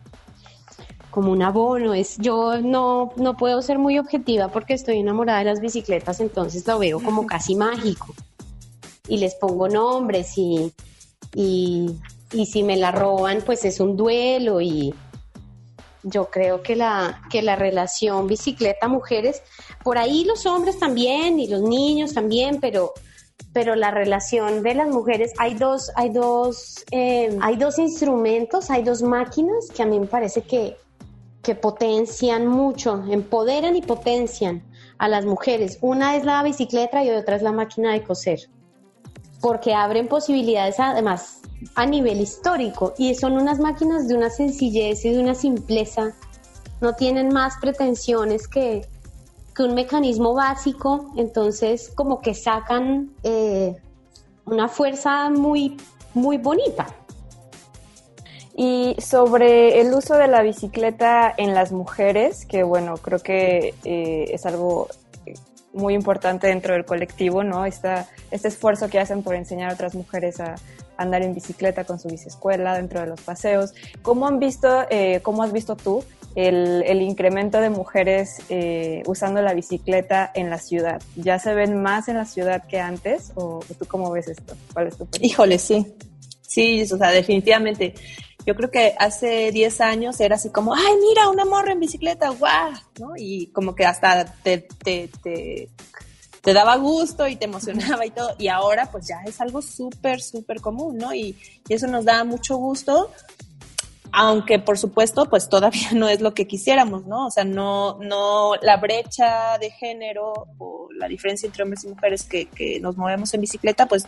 como un abono. Es, yo no, no puedo ser muy objetiva porque estoy enamorada de las bicicletas, entonces lo veo como casi mágico. Y les pongo nombres y, y, y si me la roban, pues es un duelo y yo creo que la, que la relación bicicleta-mujeres, por ahí los hombres también y los niños también, pero pero la relación de las mujeres, hay dos, hay dos, eh, hay dos instrumentos, hay dos máquinas que a mí me parece que, que potencian mucho, empoderan y potencian a las mujeres. Una es la bicicleta y otra es la máquina de coser, porque abren posibilidades además a nivel histórico y son unas máquinas de una sencillez y de una simpleza, no tienen más pretensiones que, que un mecanismo básico, entonces como que sacan eh, una fuerza muy, muy bonita. Y sobre el uso de la bicicleta en las mujeres, que bueno, creo que eh, es algo muy importante dentro del colectivo, ¿no? Esta, este esfuerzo que hacen por enseñar a otras mujeres a andar en bicicleta con su biciescuela dentro de los paseos. ¿Cómo han visto, eh, cómo has visto tú el, el incremento de mujeres eh, usando la bicicleta en la ciudad? ¿Ya se ven más en la ciudad que antes? ¿O, tú cómo ves esto? ¿Cuál es tu Híjole, sí. Sí, o sea, definitivamente. Yo creo que hace 10 años era así como, ay, mira, una morra en bicicleta, guau, ¿no? Y como que hasta te, te, te, te daba gusto y te emocionaba y todo. Y ahora pues ya es algo súper, súper común, ¿no? Y, y, eso nos da mucho gusto, aunque por supuesto pues todavía no es lo que quisiéramos, ¿no? O sea, no, no, la brecha de género o la diferencia entre hombres y mujeres que, que nos movemos en bicicleta pues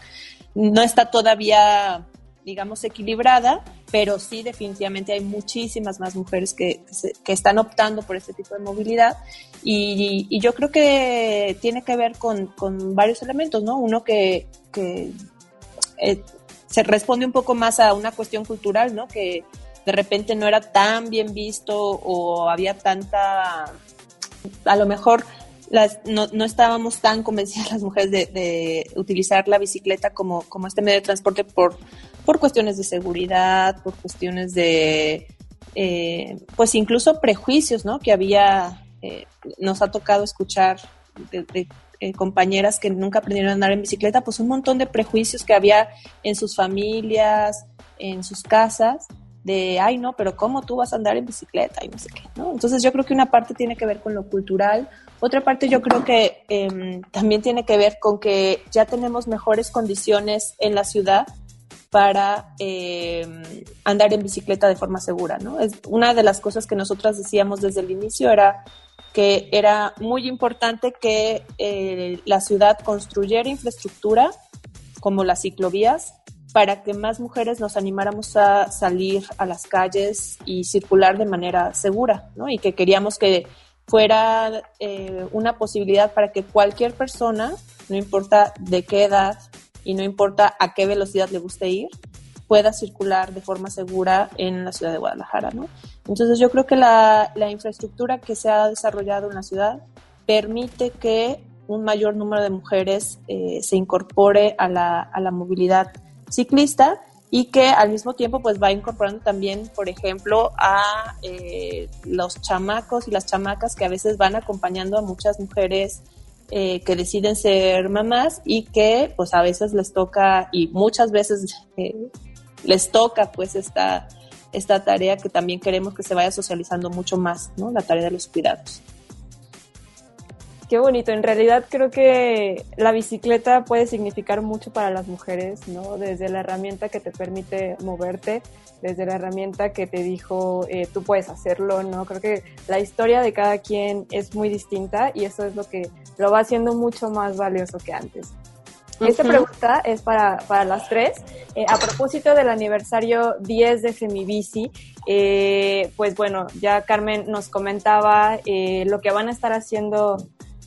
no está todavía digamos, equilibrada, pero sí definitivamente hay muchísimas más mujeres que, que, están optando por este tipo de movilidad y, y yo creo que tiene que ver con, con varios elementos, ¿no? Uno que, que eh, se responde un poco más a una cuestión cultural, ¿no? Que de repente no era tan bien visto o había tanta a lo mejor no, no, estábamos tan convencidas las mujeres de, utilizar la bicicleta como, como este medio de transporte por, por cuestiones de seguridad, por cuestiones de, eh, pues incluso prejuicios, ¿no? Que había, eh, nos ha tocado escuchar de, eh, compañeras que nunca aprendieron a andar en bicicleta, pues un montón de prejuicios que había en sus familias, en sus casas, de, ay, no, pero ¿cómo tú vas a andar en bicicleta? Y no sé qué, ¿no? Entonces yo creo que una parte tiene que ver con lo cultural, otra parte yo creo que em, también tiene que ver con que ya tenemos mejores condiciones en la ciudad para em, andar en bicicleta de forma segura, ¿no? Es una de las cosas que nosotras decíamos desde el inicio era que era muy importante que eh, la ciudad construyera infraestructura como las ciclovías para que más mujeres nos animáramos a salir a las calles y circular de manera segura, ¿no? Y que queríamos que fuera eh, una posibilidad para que cualquier persona, no importa de qué edad y no importa a qué velocidad le guste ir, pueda circular de forma segura en la ciudad de Guadalajara, ¿no? Entonces yo creo que la, infraestructura que se ha desarrollado en la ciudad permite que un mayor número de mujeres eh, se incorpore a la, a la movilidad ciclista y que al mismo tiempo pues va incorporando también, por ejemplo, a eh, los chamacos y las chamacas que a veces van acompañando a muchas mujeres eh, que deciden ser mamás y que pues a veces les toca y muchas veces eh, les toca pues esta, esta tarea que también queremos que se vaya socializando mucho más, ¿no? La tarea de los cuidados. Qué bonito. En realidad creo que la bicicleta puede significar mucho para las mujeres, ¿no? Desde la herramienta que te permite moverte, desde la herramienta que te dijo eh, tú puedes hacerlo, ¿no? Creo que la historia de cada quien es muy distinta y eso es lo que lo va haciendo mucho más valioso que antes. Esta pregunta es para, para las tres. Eh, a propósito del aniversario 10 de Femibici, eh, pues bueno, ya Carmen nos comentaba eh, lo que van a estar haciendo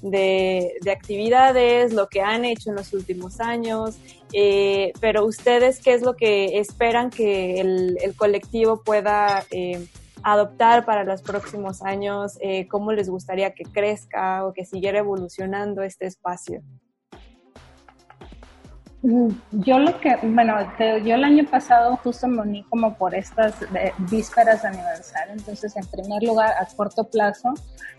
de, actividades, lo que han hecho en los últimos años, eh, pero ustedes, ¿qué es lo que esperan que el, colectivo pueda eh, adoptar para los próximos años? Eh, ¿Cómo les gustaría que crezca o que siguiera evolucionando este espacio? Mm, yo lo que, bueno, yo el año pasado justo me uní como por estas vísperas de aniversario, entonces en primer lugar a corto plazo,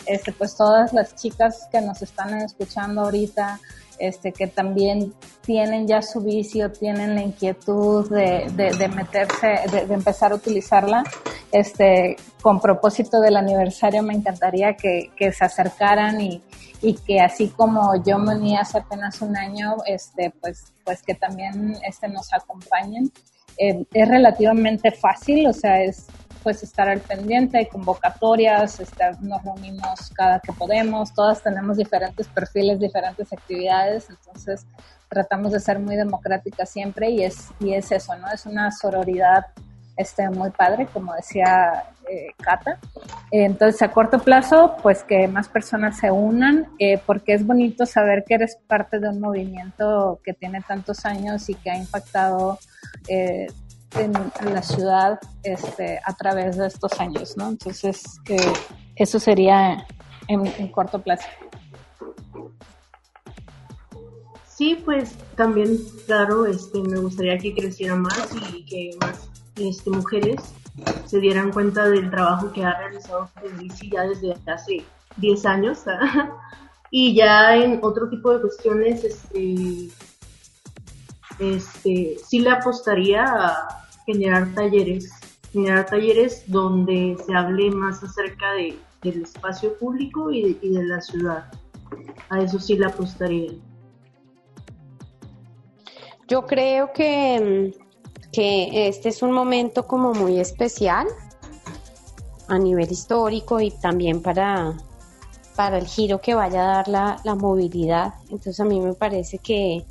este, pues todas las chicas que nos están escuchando ahorita, este, que también tienen ya su vicio, tienen la inquietud de, de, meterse, de, empezar a utilizarla, este, con propósito del aniversario me encantaría que, que se acercaran y, y que así como yo me uní hace apenas un año, este, pues, pues que también este, nos acompañen. Eh, es relativamente fácil, o sea, es pues estar al pendiente, convocatorias, este, nos reunimos cada que podemos, todas tenemos diferentes perfiles, diferentes actividades, entonces tratamos de ser muy democráticas siempre y es, y es eso, ¿no? Es una sororidad este, muy padre, como decía eh, Cata. entonces, a corto plazo, pues que más personas se unan, eh, porque es bonito saber que eres parte de un movimiento que tiene tantos años y que ha impactado eh, en, la ciudad este, a través de estos años, ¿no? Entonces, que eso sería en, en corto plazo. Sí, pues también, claro, este, me gustaría que creciera más y que más este, mujeres se dieran cuenta del trabajo que ha realizado Felici ya desde hace 10 años. y ya en otro tipo de cuestiones, este, este, sí le apostaría a generar talleres, generar talleres donde se hable más acerca de, del espacio público y de la ciudad. A eso sí le apostaría. Yo creo que que este es un momento como muy especial a nivel histórico y también para, para el giro que vaya a dar la, la movilidad. Entonces a mí me parece que,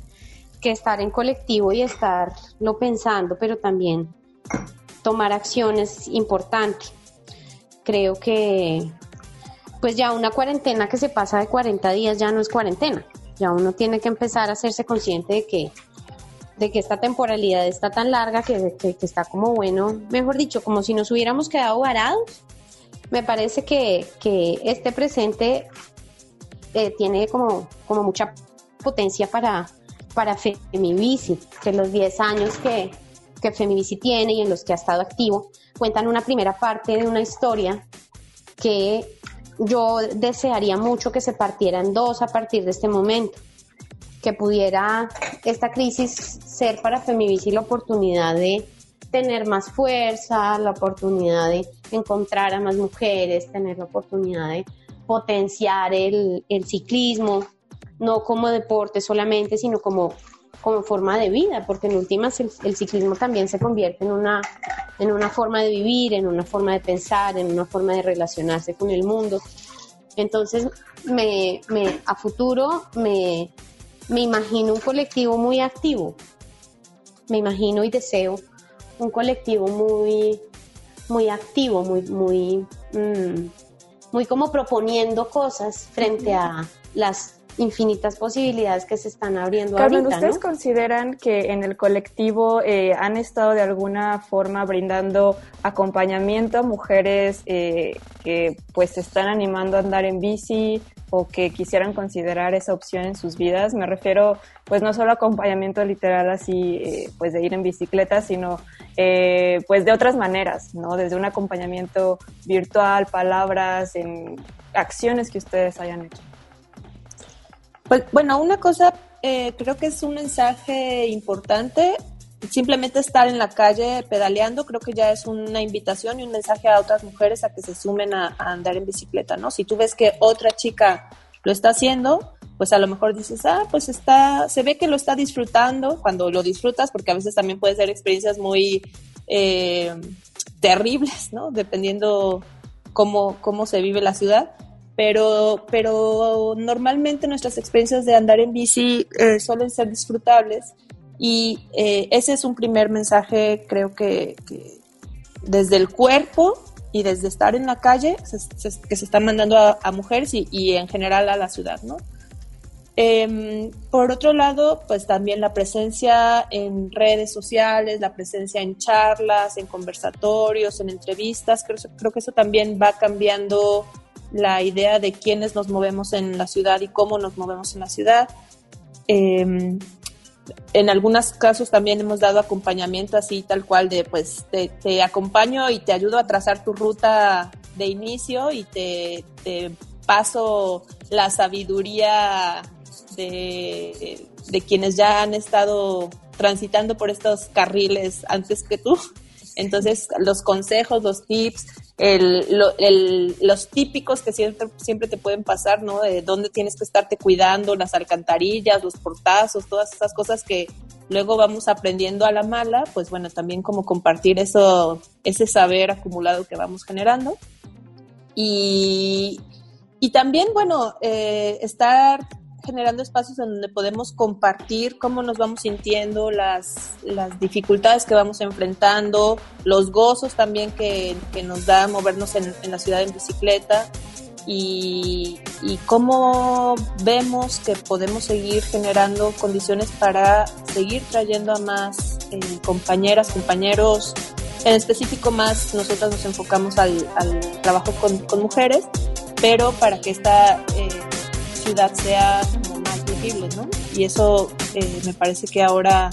que estar en colectivo y estarlo pensando, pero también tomar acciones importantes. Creo que pues ya una cuarentena que se pasa de 40 días ya no es cuarentena. Ya uno tiene que empezar a hacerse consciente de que de que esta temporalidad está tan larga que, está como bueno, mejor dicho, como si nos hubiéramos quedado varados, me parece que, este presente eh, tiene como, como mucha potencia para, para Femibici, que los 10 años que, que Femibici tiene y en los que ha estado activo, cuentan una primera parte de una historia que yo desearía mucho que se partiera en dos a partir de este momento, que pudiera esta crisis ser para Femibici la oportunidad de tener más fuerza, la oportunidad de encontrar a más mujeres, tener la oportunidad de potenciar el, el ciclismo, no como deporte solamente, sino como, como forma de vida, porque en últimas el, ciclismo también se convierte en una, en una forma de vivir, en una forma de pensar, en una forma de relacionarse con el mundo. Entonces, me, me, a futuro me, me imagino un colectivo muy activo, me imagino y deseo un colectivo muy, muy activo, muy, muy, mm, muy como proponiendo cosas frente a las infinitas posibilidades que se están abriendo Carmen, ahorita, ¿ustedes consideran que en el colectivo eh, han estado de alguna forma brindando acompañamiento a mujeres eh, que pues se están animando a andar en bici o que quisieran considerar esa opción en sus vidas? Me refiero pues no solo acompañamiento literal así eh, pues de ir en bicicleta, sino pues de otras maneras, ¿no? Desde un acompañamiento virtual, palabras, en acciones que ustedes hayan hecho. Pues, bueno, una cosa, eh, creo que es un mensaje importante. Simplemente estar en la calle pedaleando, creo que ya es una invitación y un mensaje a otras mujeres a que se sumen a, andar en bicicleta, ¿no? Si tú ves que otra chica lo está haciendo, pues a lo mejor dices, ah, pues está, se ve que lo está disfrutando cuando lo disfrutas, porque a veces también puede ser experiencias muy eh, terribles, ¿no? Dependiendo cómo, cómo se vive la ciudad pero, pero normalmente nuestras experiencias de andar en bici eh, suelen ser disfrutables y eh, ese es un primer mensaje, creo que, desde el cuerpo y desde estar en la calle que se están mandando a, mujeres y, en general a la ciudad, ¿no? Em, por otro lado, pues también la presencia en redes sociales, la presencia en charlas, en conversatorios, en entrevistas, creo, creo que eso también va cambiando la idea de quiénes nos movemos en la ciudad y cómo nos movemos en la ciudad. Em, en algunos casos también hemos dado acompañamiento así tal cual de pues te, acompaño y te ayudo a trazar tu ruta de inicio y te, paso la sabiduría de, de, quienes ya han estado transitando por estos carriles antes que tú. Entonces, los consejos, los tips, el, los típicos que siempre, siempre te pueden pasar, ¿no? De dónde tienes que estarte cuidando, las alcantarillas, los portazos, todas esas cosas que luego vamos aprendiendo a la mala, pues bueno, también como compartir eso, ese saber acumulado que vamos generando. Y, y también, bueno, eh, estar generando espacios en donde podemos compartir cómo nos vamos sintiendo, las, las dificultades que vamos enfrentando, los gozos también que, que nos da movernos en, en, la ciudad en bicicleta y, y cómo vemos que podemos seguir generando condiciones para seguir trayendo a más eh, compañeras, compañeros, en específico más nosotras nos enfocamos al, al trabajo con, con, mujeres, pero para que esta... Eh, ciudad sea más visible, ¿no? Y eso eh, me parece que ahora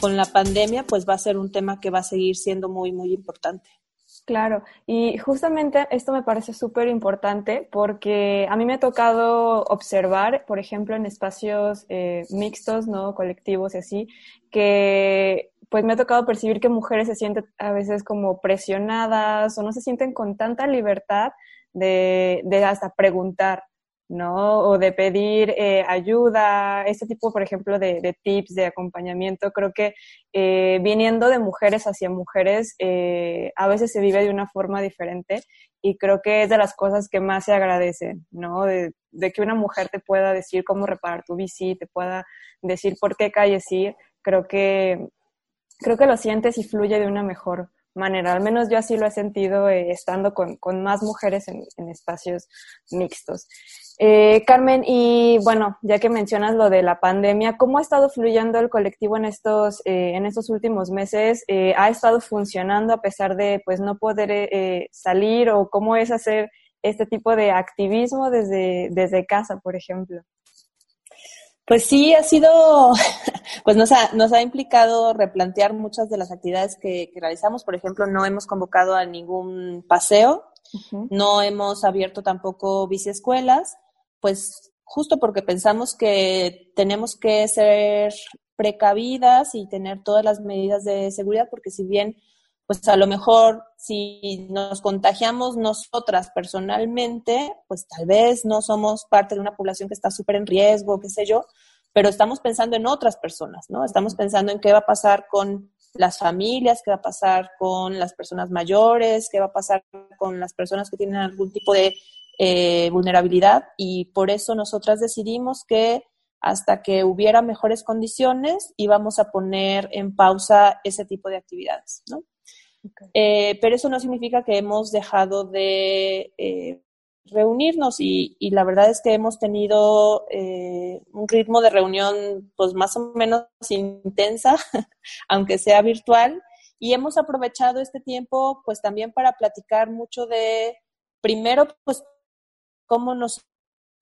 con la pandemia pues va a ser un tema que va a seguir siendo muy, muy importante. Claro, y justamente esto me parece súper importante porque a mí me ha tocado observar, por ejemplo, en espacios eh, mixtos, ¿no? Colectivos y así, que pues me ha tocado percibir que mujeres se sienten a veces como presionadas o no se sienten con tanta libertad de, de hasta preguntar, ¿no? O de pedir eh, ayuda, este tipo, por ejemplo, de, tips, de acompañamiento, creo que eh, viniendo de mujeres hacia mujeres, eh, a veces se vive de una forma diferente y creo que es de las cosas que más se agradecen, ¿no? De, que una mujer te pueda decir cómo reparar tu bici, te pueda decir por qué calles ir, creo que, creo que lo sientes y fluye de una mejor manera. Al menos yo así lo he sentido eh, estando con, con, más mujeres en, espacios mixtos. Eh, Carmen, y bueno, ya que mencionas lo de la pandemia, ¿cómo ha estado fluyendo el colectivo en estos, eh, en estos últimos meses? Eh, ¿Ha estado funcionando a pesar de pues no poder eh, salir o cómo es hacer este tipo de activismo desde, desde casa, por ejemplo? Pues sí, ha sido, pues nos ha, nos ha implicado replantear muchas de las actividades que, realizamos. Por ejemplo, no hemos convocado a ningún paseo, no hemos abierto tampoco biciescuelas, pues justo porque pensamos que tenemos que ser precavidas y tener todas las medidas de seguridad, porque si bien pues a lo mejor si nos contagiamos nosotras personalmente, pues tal vez no somos parte de una población que está súper en riesgo, qué sé yo, pero estamos pensando en otras personas, ¿no? Estamos pensando en qué va a pasar con las familias, qué va a pasar con las personas mayores, qué va a pasar con las personas que tienen algún tipo de eh, vulnerabilidad y por eso nosotras decidimos que hasta que hubiera mejores condiciones íbamos a poner en pausa ese tipo de actividades, ¿no? Eh, pero eso no significa que hemos dejado de eh, reunirnos y, la verdad es que hemos tenido eh, un ritmo de reunión pues más o menos intensa, aunque sea virtual, y hemos aprovechado este tiempo pues también para platicar mucho de, primero pues cómo nos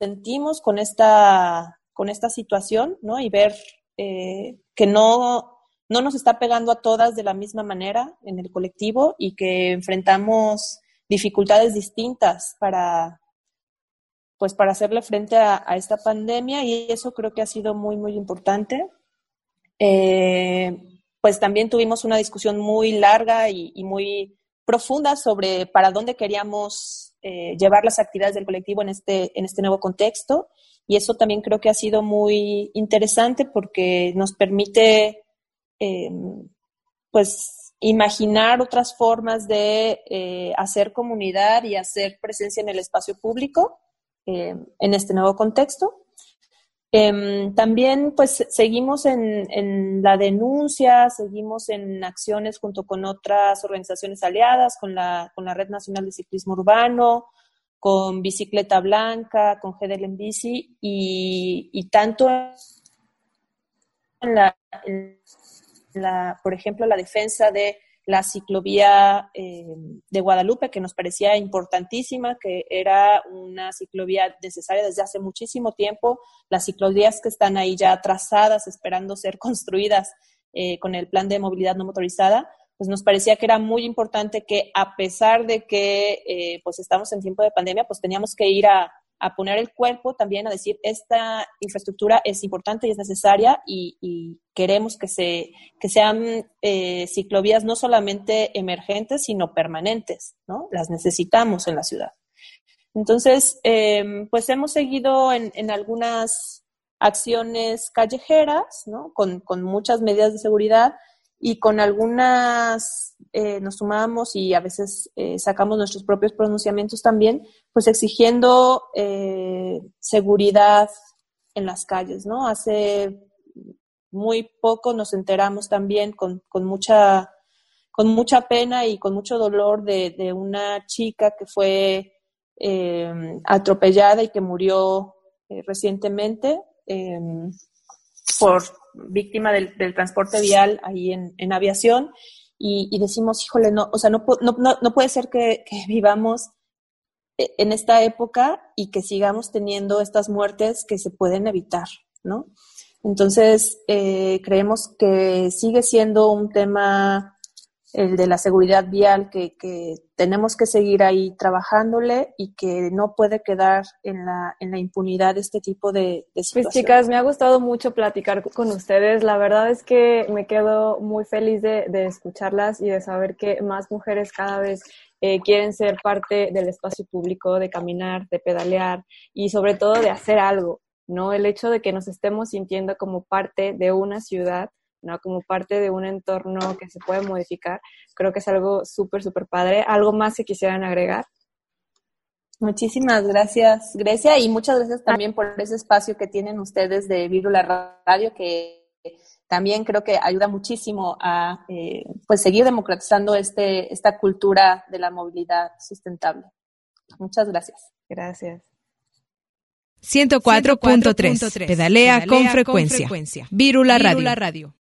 sentimos con esta, con esta situación, ¿no? Y ver que no no nos está pegando a todas de la misma manera en el colectivo y que enfrentamos dificultades distintas para pues para hacerle frente a, esta pandemia y eso creo que ha sido muy muy importante. Eh, pues también tuvimos una discusión muy larga y, muy profunda sobre para dónde queríamos eh, llevar las actividades del colectivo en este en este nuevo contexto y eso también creo que ha sido muy interesante porque nos permite eh, pues imaginar otras formas de eh, hacer comunidad y hacer presencia en el espacio público eh, en este nuevo contexto. Em, también pues seguimos en, en, la denuncia, seguimos en acciones junto con otras organizaciones aliadas, con la, con la Red Nacional de Ciclismo Urbano, con Bicicleta Blanca, con GDL en Bici y, y tanto en la, la, por ejemplo, la defensa de la ciclovía eh, de Guadalupe, que nos parecía importantísima, que era una ciclovía necesaria desde hace muchísimo tiempo. Las ciclovías que están ahí ya trazadas, esperando ser construidas eh, con el plan de movilidad no motorizada, pues nos parecía que era muy importante que a pesar de que eh, pues estamos en tiempo de pandemia, pues teníamos que ir a, a poner el cuerpo también a decir, esta infraestructura es importante y es necesaria y, queremos que, se, que sean eh, ciclovías no solamente emergentes, sino permanentes, ¿no? Las necesitamos en la ciudad. Entonces, em, pues hemos seguido en, en, algunas acciones callejeras, ¿no? Con, con muchas medidas de seguridad, y con algunas eh, nos sumamos y a veces eh, sacamos nuestros propios pronunciamientos también, pues exigiendo eh, seguridad en las calles, ¿no? Hace muy poco nos enteramos también con, con mucha con mucha pena y con mucho dolor de, de una chica que fue atropellada y que murió recientemente por víctima del, transporte vial ahí en, aviación y, decimos, híjole, no, o sea, no, no, no puede ser que, vivamos e, en esta época y que sigamos teniendo estas muertes que se pueden evitar, ¿no? Entonces, eh, creemos que sigue siendo un tema el de la seguridad vial, que, tenemos que seguir ahí trabajándole y que no puede quedar en la, en la impunidad este tipo de, de Pues chicas, me ha gustado mucho platicar con ustedes. La verdad es que me quedo muy feliz de, escucharlas y de saber que más mujeres cada vez eh, quieren ser parte del espacio público, de caminar, de pedalear y sobre todo de hacer algo, ¿no? El hecho de que nos estemos sintiendo como parte de una ciudad ¿no? Como parte de un entorno que se puede modificar. Creo que es algo súper, súper padre. ¿Algo más que quisieran agregar? Muchísimas gracias, Grecia, y muchas gracias también por ese espacio que tienen ustedes de Virula Radio, que también creo que ayuda muchísimo a eh, pues seguir democratizando este, esta cultura de la movilidad sustentable. Muchas gracias. Gracias. 104.3. Pedalea, con frecuencia. Virula, Radio.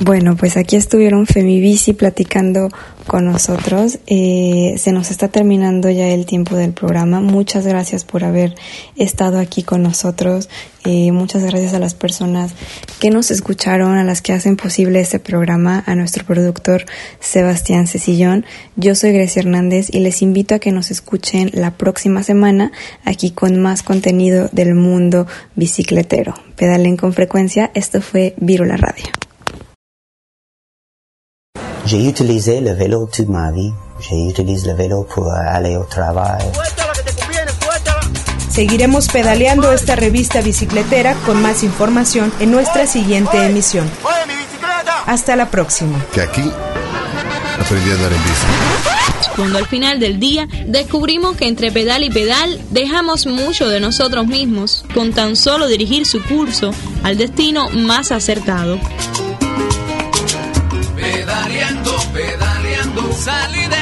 Bueno, pues aquí estuvieron Femibici platicando con nosotros. Eh, se nos está terminando ya el tiempo del programa. Muchas gracias por haber estado aquí con nosotros. Eh, muchas gracias a las personas que nos escucharon, a las que hacen posible este programa, a nuestro productor Sebastián Cecillón. Yo soy Grecia Hernández y les invito a que nos escuchen la próxima semana aquí con más contenido del mundo bicicletero. Pedalen con frecuencia. Esto fue Virula Radio. J'ai utilisé le vélo toute ma vie. J'utilise le vélo pour aller au travail. Seguiremos pedaleando esta revista bicicletera con más información en nuestra siguiente emisión. Hasta la próxima. Que aquí aprendí a andar en bici. Cuando al final del día descubrimos que entre pedal y pedal dejamos mucho de nosotros mismos con tan solo dirigir su curso al destino más acertado. De